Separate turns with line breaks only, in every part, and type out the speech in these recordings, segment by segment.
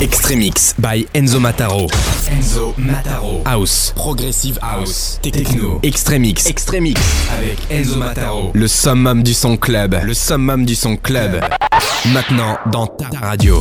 Extremix by Enzo Mataro. Enzo Mataro. House. Progressive House. Techno. Extremix. Extremix avec Enzo Mataro. Le summum du son club. Le summum du son club. Maintenant dans ta radio.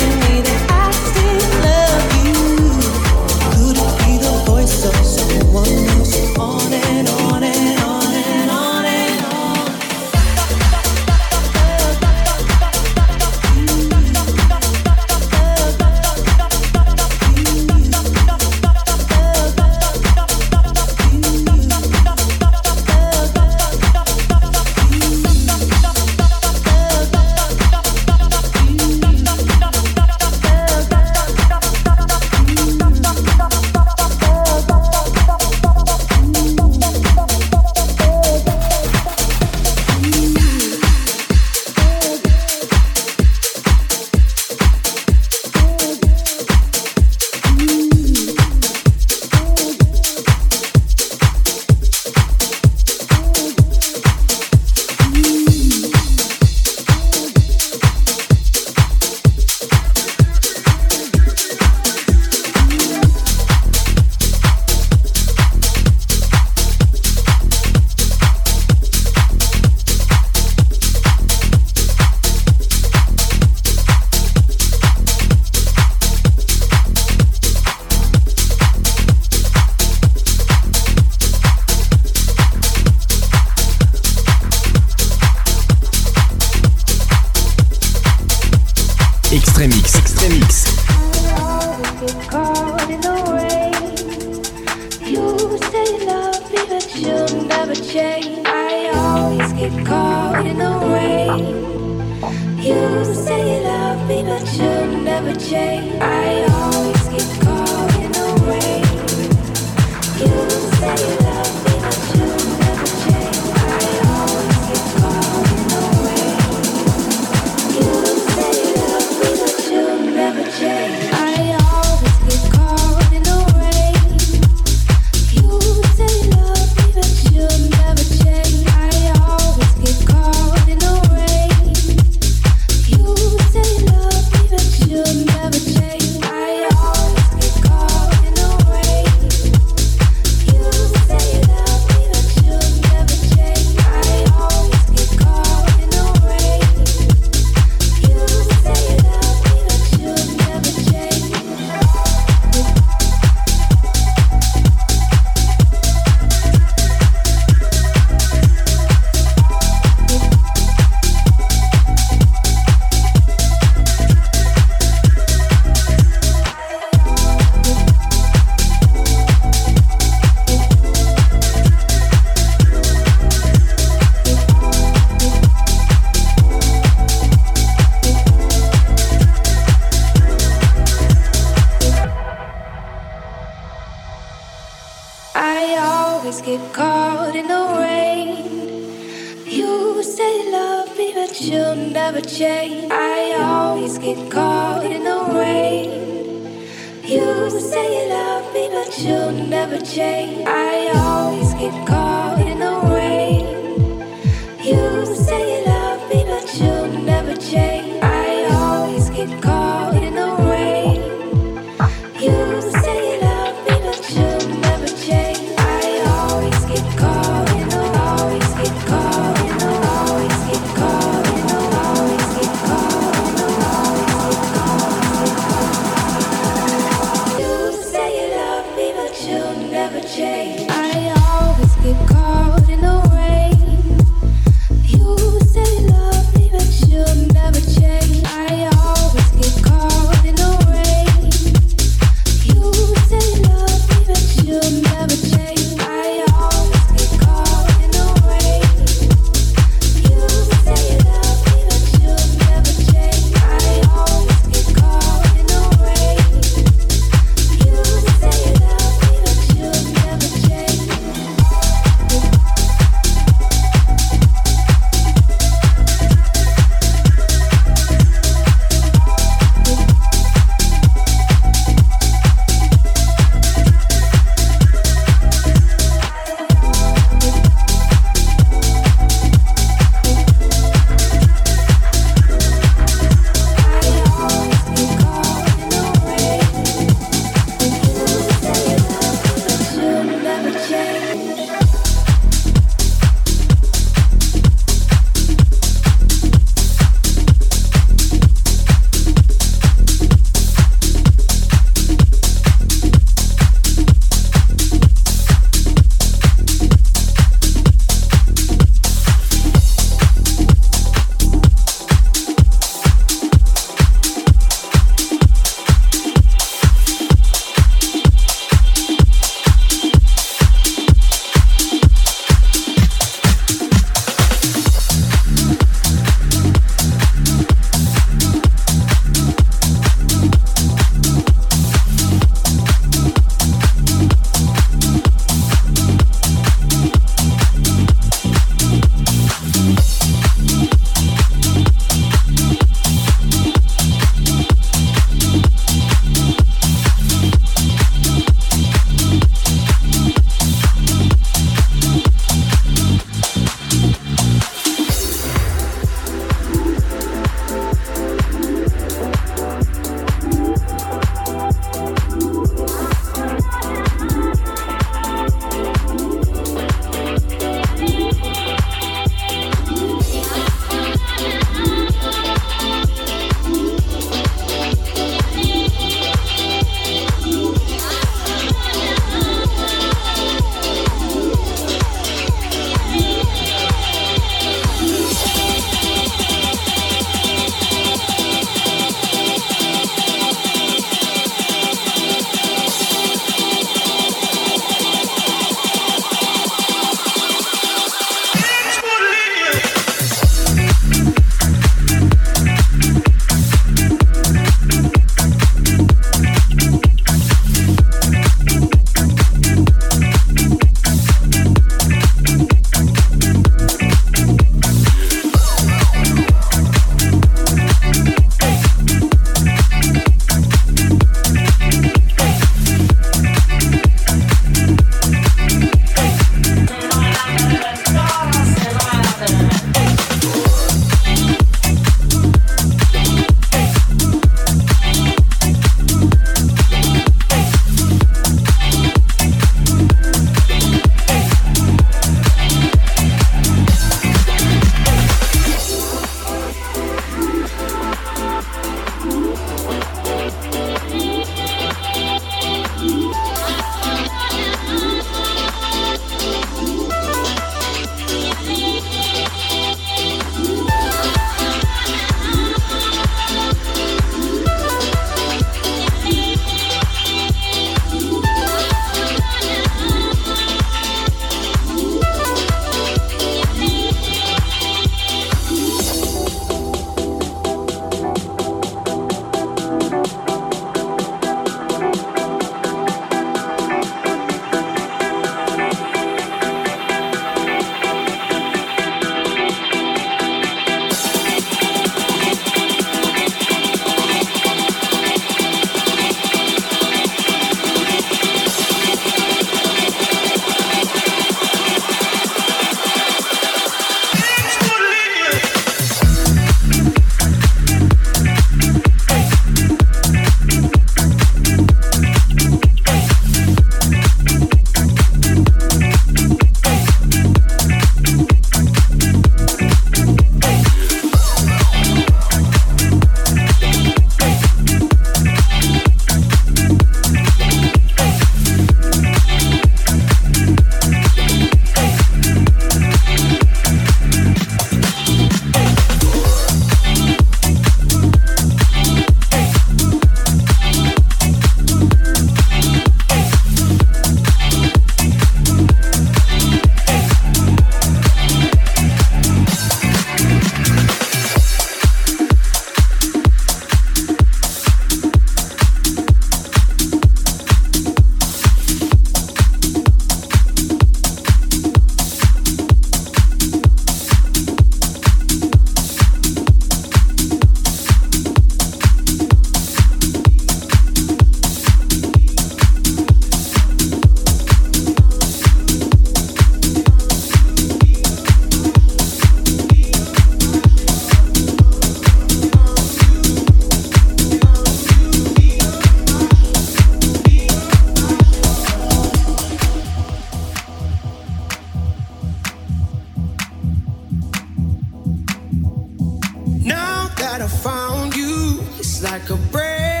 That I
found you. It's like a brand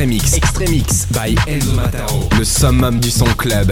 Extremix. Extremix by Enzo Mataro.
Le summum du son club.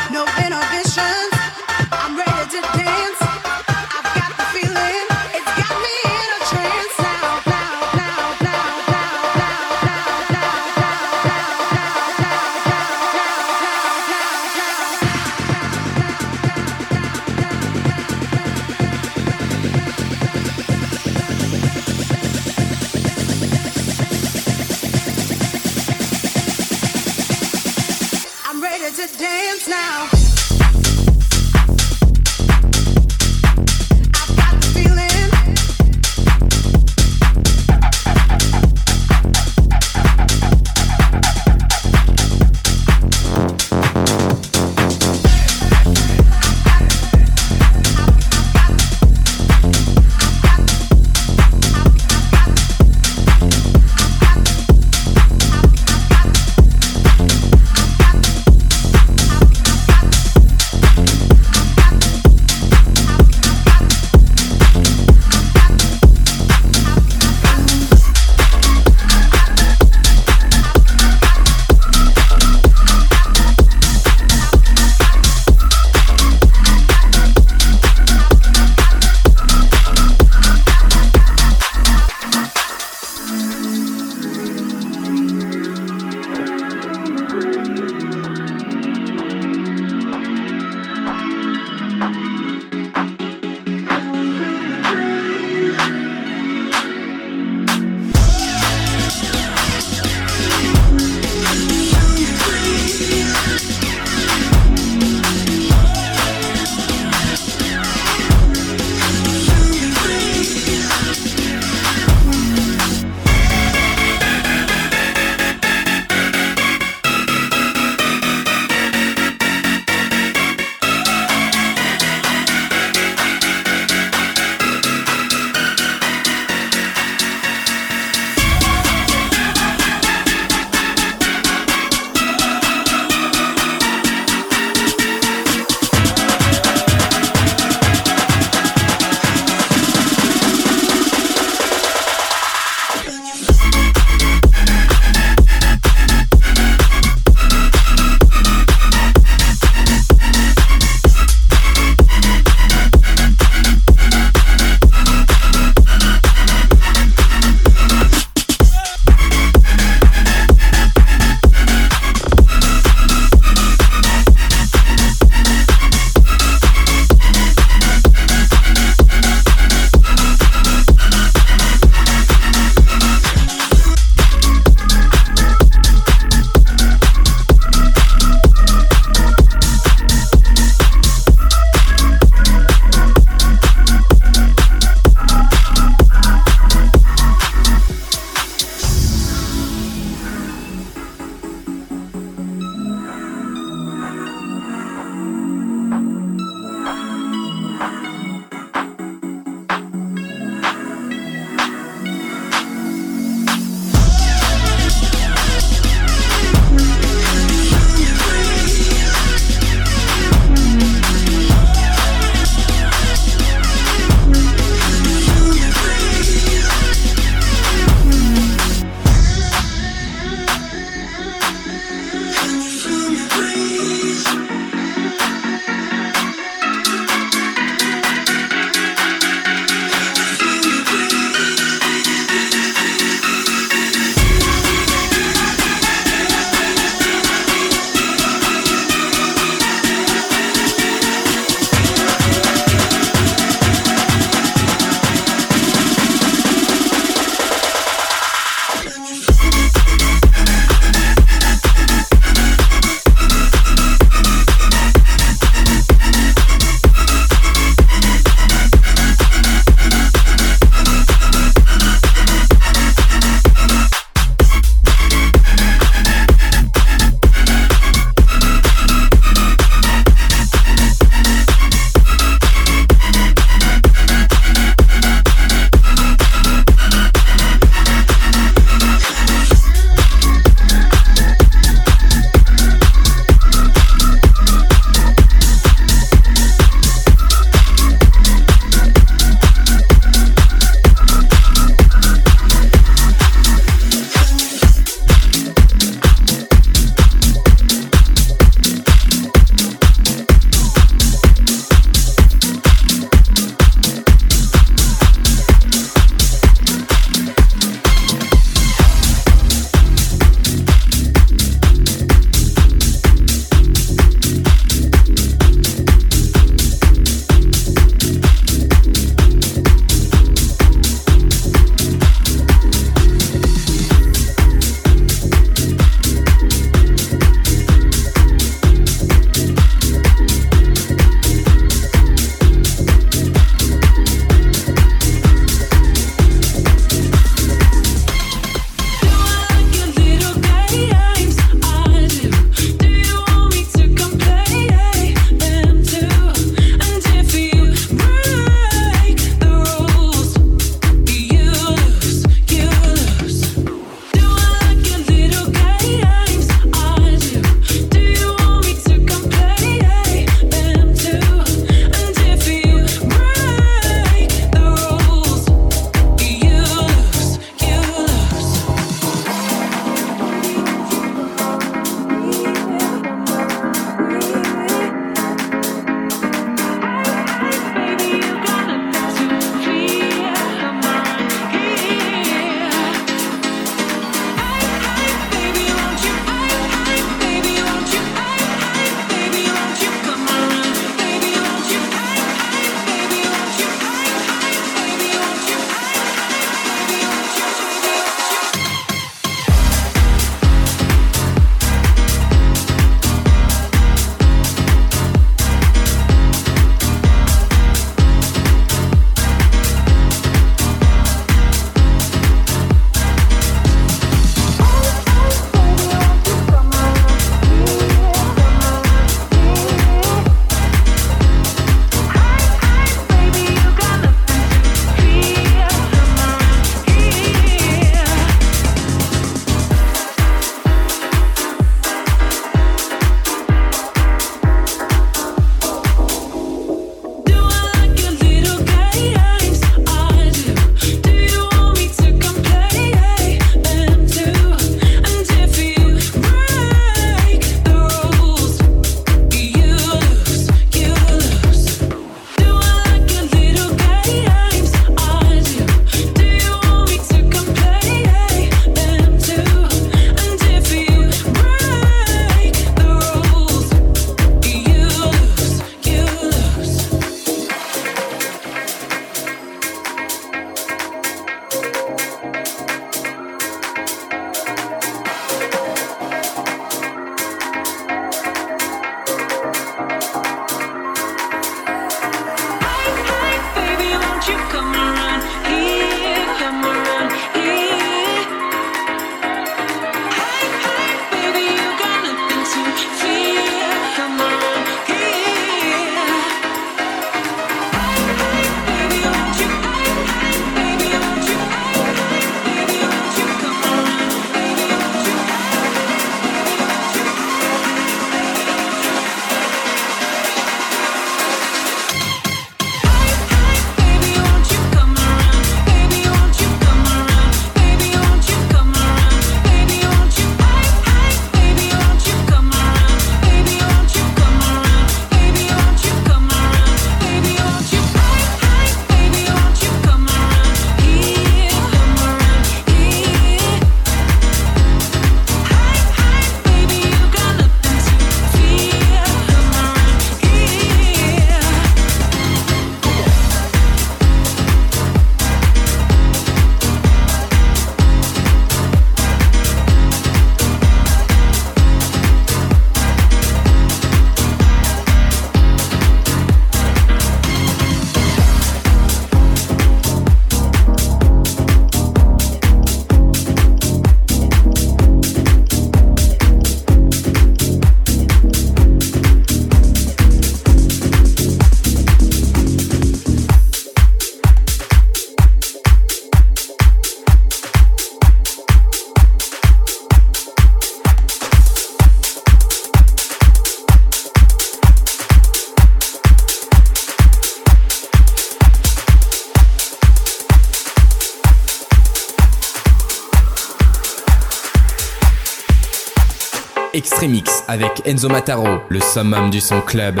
Enzo Mataro, le summum du son club.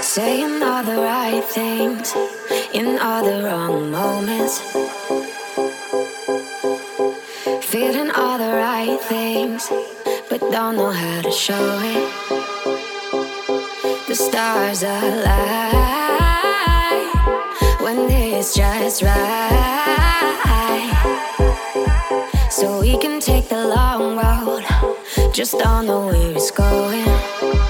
Saying all the right things in all the wrong moments. Feeling all the right things, but don't know how to show it. The stars align when it's just right. So we can long road, just don't know where it's going.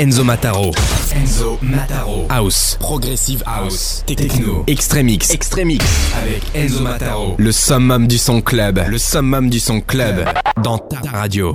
Enzo Mataro. Enzo Mataro. House. Progressive House. Techno. Extremix. Extremix avec Enzo Mataro. Le summum du son club. Le summum du son club. Dans ta radio.